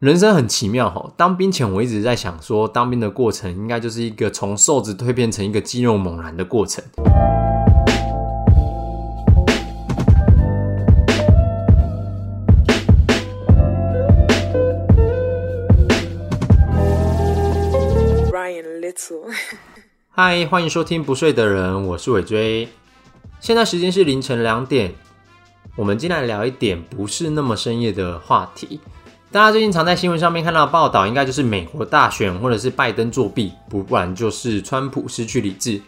人生很奇妙哈。当兵前我一直在想说，当兵的过程应该就是一个从瘦子蜕变成一个肌肉猛男的过程。Ryan Little，嗨，欢迎收听不睡的人，我是尾追。现在时间是凌晨两点，我们进来聊一点不是那么深夜的话题。大家最近常在新闻上面看到的报道，应该就是美国大选，或者是拜登作弊，不然就是川普失去理智。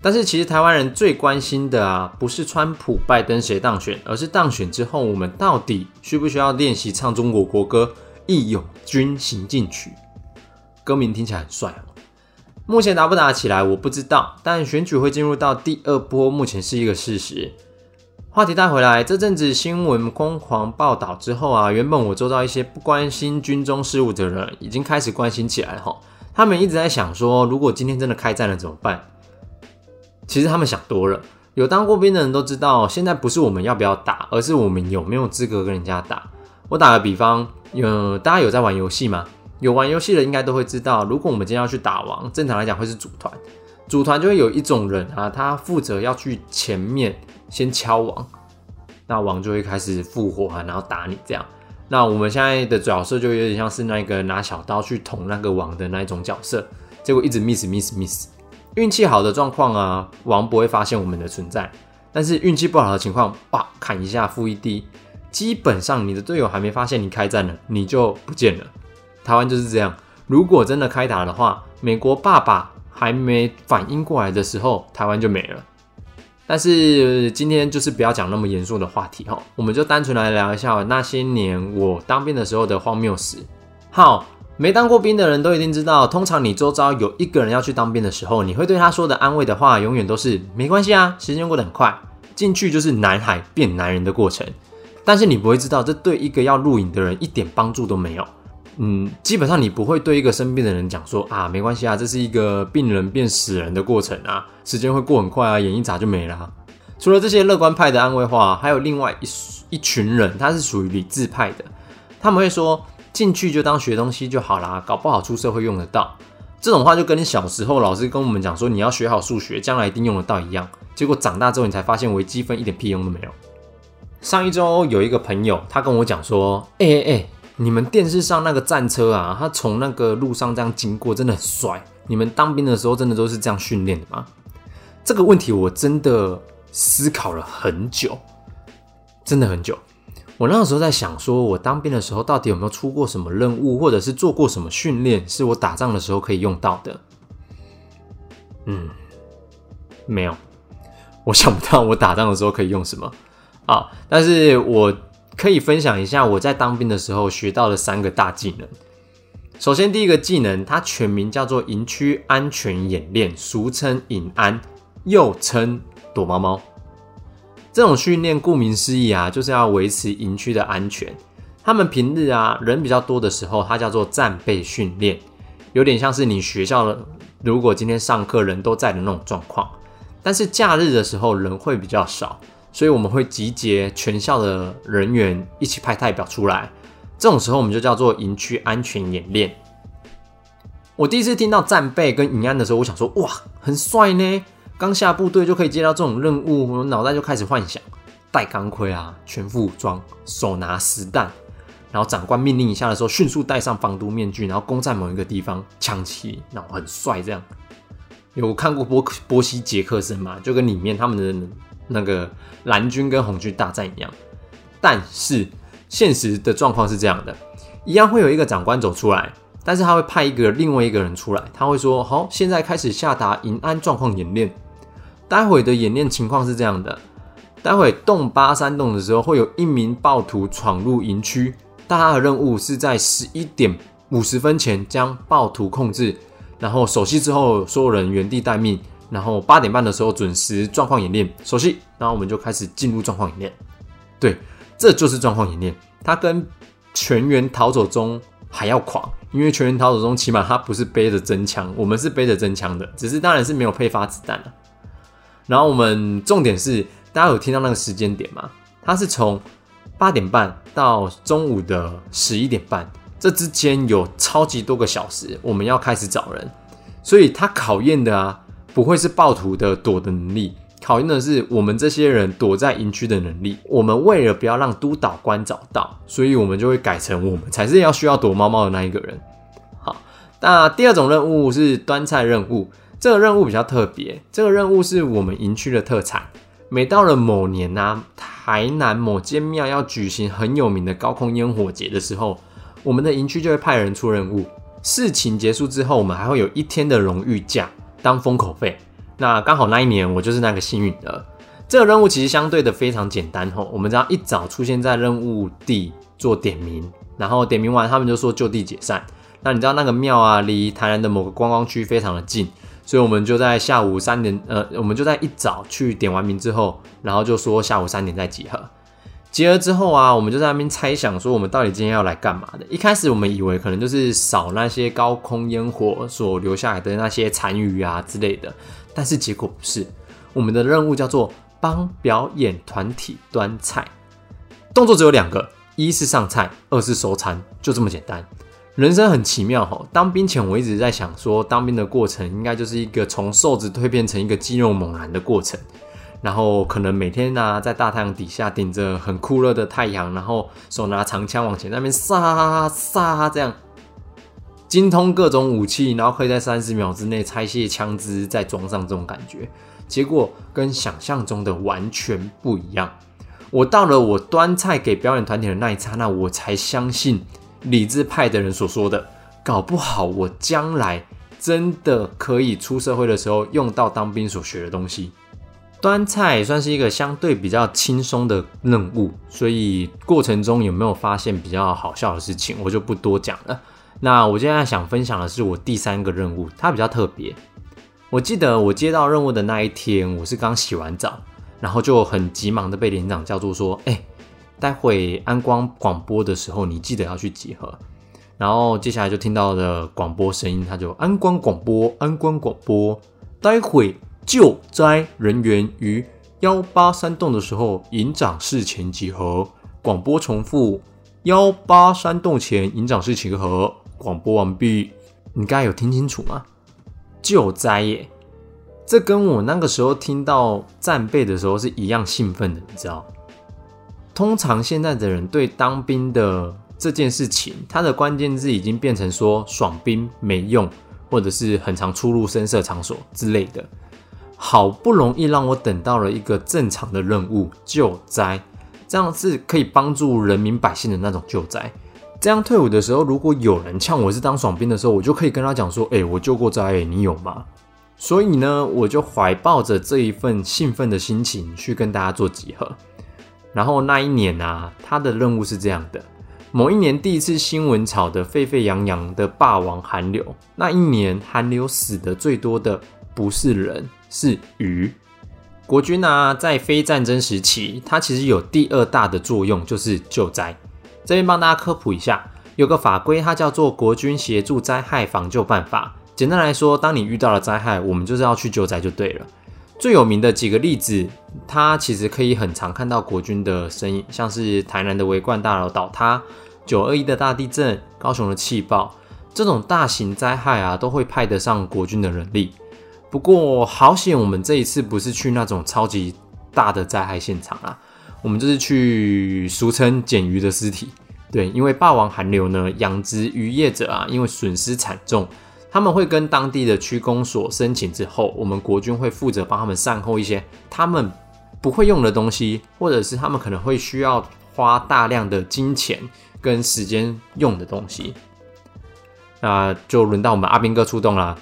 但是其实台湾人最关心的啊，不是川普、拜登谁当选，而是当选之后，我们到底需不需要练习唱中国国歌《义勇军行进曲》？歌名听起来很帅。目前打不打起来我不知道，但选举会进入到第二波，目前是一个事实。话题带回来，这阵子新闻疯狂报道之后啊，原本我周遭一些不关心军中事务的人，已经开始关心起来哈。他们一直在想说，如果今天真的开战了怎么办？其实他们想多了。有当过兵的人都知道，现在不是我们要不要打，而是我们有没有资格跟人家打。我打个比方，有大家有在玩游戏吗？有玩游戏的应该都会知道，如果我们今天要去打王，正常来讲会是组团，组团就会有一种人啊，他负责要去前面先敲王，那王就会开始复活啊，然后打你这样。那我们现在的角色就有点像是那个拿小刀去捅那个王的那一种角色，结果一直 miss miss miss。运气好的状况啊，王不会发现我们的存在，但是运气不好的情况，哇，砍一下负一滴，基本上你的队友还没发现你开战了，你就不见了。台湾就是这样，如果真的开打的话，美国爸爸还没反应过来的时候，台湾就没了。但是今天就是不要讲那么严肃的话题哈，我们就单纯来聊一下那些年我当兵的时候的荒谬史。好，没当过兵的人都一定知道，通常你周遭有一个人要去当兵的时候，你会对他说的安慰的话，永远都是没关系啊，时间过得很快，进去就是男孩变男人的过程。但是你不会知道，这对一个要录影的人一点帮助都没有。嗯，基本上你不会对一个生病的人讲说啊，没关系啊，这是一个病人变死人的过程啊，时间会过很快啊，眼一眨就没了。除了这些乐观派的安慰话，还有另外一一群人，他是属于理智派的，他们会说进去就当学东西就好啦，搞不好出社会用得到。这种话就跟你小时候老师跟我们讲说你要学好数学，将来一定用得到一样。结果长大之后你才发现微积分一点屁用都没有。上一周有一个朋友，他跟我讲说，哎哎哎。你们电视上那个战车啊，它从那个路上这样经过，真的很帅。你们当兵的时候真的都是这样训练的吗？这个问题我真的思考了很久，真的很久。我那个时候在想，说我当兵的时候到底有没有出过什么任务，或者是做过什么训练，是我打仗的时候可以用到的？嗯，没有，我想不到我打仗的时候可以用什么啊。但是我。可以分享一下我在当兵的时候学到的三个大技能。首先，第一个技能，它全名叫做营区安全演练，俗称隐安，又称躲猫猫。这种训练顾名思义啊，就是要维持营区的安全。他们平日啊人比较多的时候，它叫做战备训练，有点像是你学校的，如果今天上课人都在的那种状况。但是假日的时候人会比较少。所以我们会集结全校的人员一起派代表出来，这种时候我们就叫做营区安全演练。我第一次听到战备跟营安的时候，我想说哇，很帅呢！刚下部队就可以接到这种任务，我脑袋就开始幻想，戴钢盔啊，全副武装，手拿实弹，然后长官命令一下的时候，迅速戴上防毒面具，然后攻在某一个地方，枪起，然后很帅这样。有看过波波西杰克森吗？就跟里面他们的。那个蓝军跟红军大战一样，但是现实的状况是这样的：一样会有一个长官走出来，但是他会派一个另外一个人出来，他会说：“好，现在开始下达营安状况演练。”待会的演练情况是这样的：待会洞八山洞的时候，会有一名暴徒闯入营区，大家的任务是在十一点五十分前将暴徒控制，然后熟悉之后，所有人原地待命。然后八点半的时候准时状况演练，熟悉，然后我们就开始进入状况演练。对，这就是状况演练。它跟全员逃走中还要狂，因为全员逃走中起码他不是背着真枪，我们是背着真枪的，只是当然是没有配发子弹了。然后我们重点是，大家有听到那个时间点吗？它是从八点半到中午的十一点半，这之间有超级多个小时，我们要开始找人，所以他考验的啊，不会是暴徒的躲的能力，考验的是我们这些人躲在营区的能力。我们为了不要让督导官找到，所以我们就会改成我们才是要需要躲猫猫的那一个人。好，那第二种任务是端菜任务，这个任务比较特别，这个任务是我们营区的特产。每到了某年呐，台南某间庙要举行很有名的高空烟火节的时候，我们的营区就会派人出任务。事情结束之后，我们还会有一天的荣誉假当封口费。那刚好那一年我就是那个幸运的。这个任务其实相对的非常简单吼，我们只要一早出现在任务地做点名，然后点名完他们就说就地解散。那你知道那个庙啊，离台南的某个观光区非常的近。所以我们就在下午三点，呃，我们就在一早去点完名之后，然后就说下午三点再集合。集合之后啊，我们就在那边猜想说我们到底今天要来干嘛的。一开始我们以为可能就是扫那些高空烟火所留下来的那些残余啊之类的，但是结果不是。我们的任务叫做帮表演团体端菜，动作只有两个，一是上菜，二是收餐，就这么简单。人生很奇妙哈！当兵前我一直在想说，当兵的过程应该就是一个从瘦子蜕变成一个肌肉猛男的过程。然后可能每天呢，在大太阳底下顶着很酷热的太阳，然后手拿长枪往前那边杀杀，这样精通各种武器，然后可以在三十秒之内拆卸枪支再装上，这种感觉，结果跟想象中的完全不一样。我到了我端菜给表演团体的那一刹那，我才相信。理智派的人所说的，搞不好我将来真的可以出社会的时候用到当兵所学的东西。端菜算是一个相对比较轻松的任务，所以过程中有没有发现比较好笑的事情，我就不多讲了。那我现在想分享的是我第三个任务，它比较特别。我记得我接到任务的那一天，我是刚洗完澡，然后就很急忙的被连长叫住说：“哎。”待会安光广播的时候，你记得要去集合。然后接下来就听到了广播声音，他就安光广播，安光广播。待会救灾人员于幺八三栋的时候，营长室前集合。广播重复：幺八三栋前营长室集合。广播完毕。你刚才有听清楚吗？救灾耶！这跟我那个时候听到战备的时候是一样兴奋的，你知道？通常现在的人对当兵的这件事情，它的关键字已经变成说爽兵没用，或者是很常出入深色场所之类的。好不容易让我等到了一个正常的任务救灾，这样是可以帮助人民百姓的那种救灾。这样退伍的时候，如果有人呛我是当爽兵的时候，我就可以跟他讲说：“哎，我救过灾，你有吗？”所以呢，我就怀抱着这一份兴奋的心情去跟大家做集合。然后那一年啊，他的任务是这样的：某一年第一次新闻炒得沸沸扬扬的霸王寒流，那一年寒流死的最多的不是人，是鱼。国军啊，在非战争时期，它其实有第二大的作用，就是救灾。这边帮大家科普一下，有个法规，它叫做《国军协助灾害防救办法》。简单来说，当你遇到了灾害，我们就是要去救灾就对了。最有名的几个例子，它其实可以很常看到国军的身影，像是台南的维冠大楼倒塌、九二一的大地震、高雄的气爆这种大型灾害啊，都会派得上国军的人力。不过好险，我们这一次不是去那种超级大的灾害现场啊，我们就是去俗称捡鱼的尸体。对，因为霸王寒流呢，养殖渔业者啊，因为损失惨重。他们会跟当地的区公所申请之后，我们国军会负责帮他们善后一些他们不会用的东西，或者是他们可能会需要花大量的金钱跟时间用的东西。那就轮到我们阿兵哥出动啦！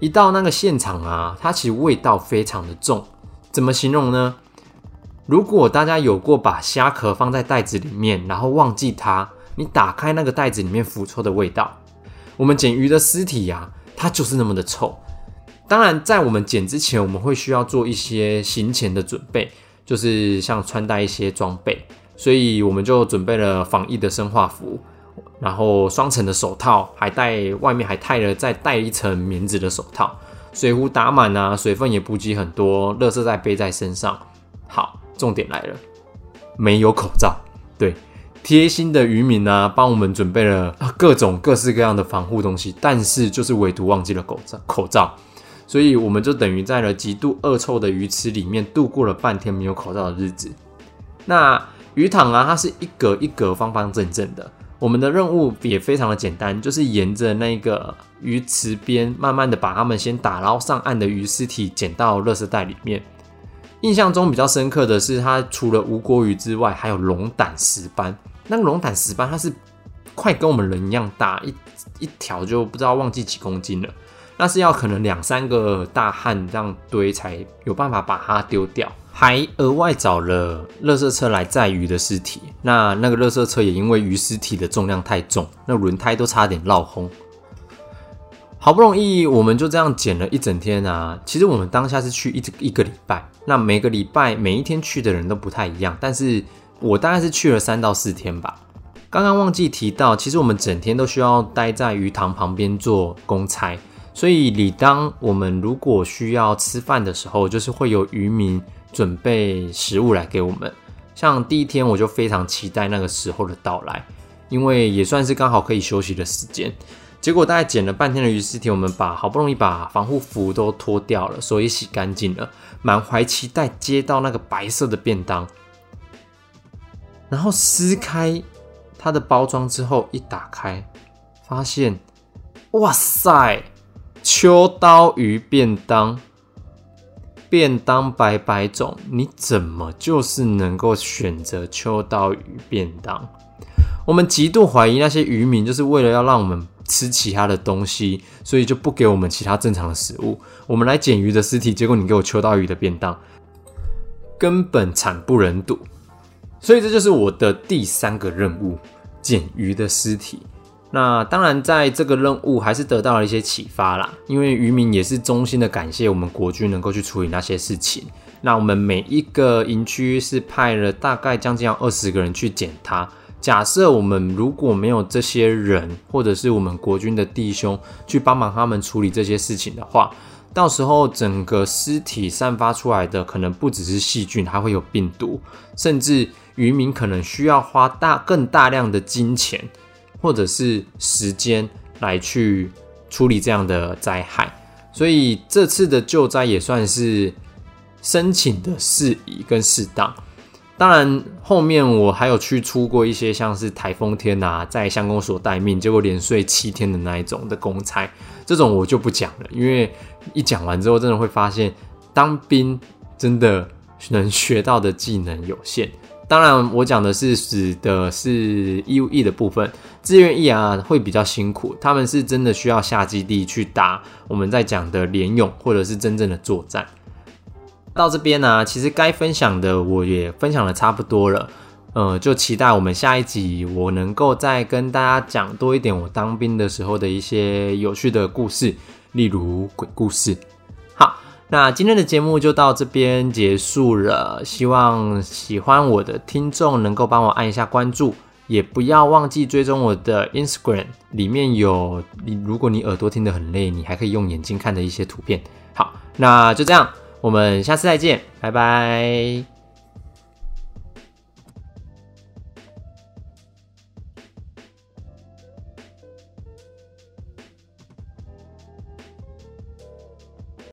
一到那个现场啊，它其实味道非常的重，怎么形容呢？如果大家有过把虾壳放在袋子里面，然后忘记它，你打开那个袋子里面腐臭的味道。我们捡鱼的尸体呀，它就是那么的臭。当然，在我们捡之前，我们会需要做一些行前的准备，就是像穿戴一些装备。所以我们就准备了防疫的生化服，然后双层的手套，还戴外面还戴了再戴一层棉质的手套。水壶打满啊，水分也补给很多，垃圾袋背在身上。好，重点来了，没有口罩。对。贴心的渔民啊，帮我们准备了各种各式各样的防护东西，但是就是唯独忘记了口罩。口罩，所以我们就等于在了极度恶臭的鱼池里面度过了半天没有口罩的日子。那鱼塘啊，它是一格一格方方正正的。我们的任务也非常的简单，就是沿着那个鱼池边，慢慢的把它们先打捞上岸的鱼尸体捡到垃圾袋里面。印象中比较深刻的是，它除了无国鱼之外，还有龙胆石斑。那个龙胆石斑，它是快跟我们人一样大，一一条就不知道忘记几公斤了。那是要可能两三个大汉这样堆才有办法把它丢掉。还额外找了垃圾车来载鱼的尸体，那那个垃圾车也因为鱼尸体的重量太重，那轮胎都差点绕轰。好不容易我们就这样捡了一整天啊！其实我们当下是去一一个礼拜，那每个礼拜每一天去的人都不太一样，但是我大概是去了三到四天吧。刚刚忘记提到，其实我们整天都需要待在鱼塘旁边做公差，所以理当我们如果需要吃饭的时候，就是会有渔民。准备食物来给我们，像第一天我就非常期待那个时候的到来，因为也算是刚好可以休息的时间。结果大概捡了半天的鱼尸体，我们把好不容易把防护服都脱掉了，所以洗干净了，满怀期待接到那个白色的便当，然后撕开它的包装之后一打开，发现，哇塞，秋刀鱼便当。便当百百种，你怎么就是能够选择秋刀鱼便当？我们极度怀疑那些渔民就是为了要让我们吃其他的东西，所以就不给我们其他正常的食物。我们来捡鱼的尸体，结果你给我秋刀鱼的便当，根本惨不忍睹。所以这就是我的第三个任务：捡鱼的尸体。那当然，在这个任务还是得到了一些启发啦。因为渔民也是衷心的感谢我们国军能够去处理那些事情。那我们每一个营区是派了大概将近要二十个人去捡它。假设我们如果没有这些人，或者是我们国军的弟兄去帮忙他们处理这些事情的话，到时候整个尸体散发出来的可能不只是细菌，还会有病毒，甚至渔民可能需要花大更大量的金钱。或者是时间来去处理这样的灾害，所以这次的救灾也算是申请的适宜跟适当。当然，后面我还有去出过一些像是台风天啊，在乡公所待命，结果连睡七天的那一种的公差，这种我就不讲了，因为一讲完之后，真的会发现当兵真的能学到的技能有限。当然，我讲的是指的是义务役的部分，志愿役啊会比较辛苦，他们是真的需要下基地去打我们在讲的联勇或者是真正的作战。到这边呢，其实该分享的我也分享的差不多了，呃，就期待我们下一集我能够再跟大家讲多一点我当兵的时候的一些有趣的故事，例如鬼故事。好那今天的节目就到这边结束了，希望喜欢我的听众能够帮我按一下关注，也不要忘记追踪我的 Instagram，里面有你如果你耳朵听得很累，你还可以用眼睛看的一些图片。好，那就这样，我们下次再见，拜拜。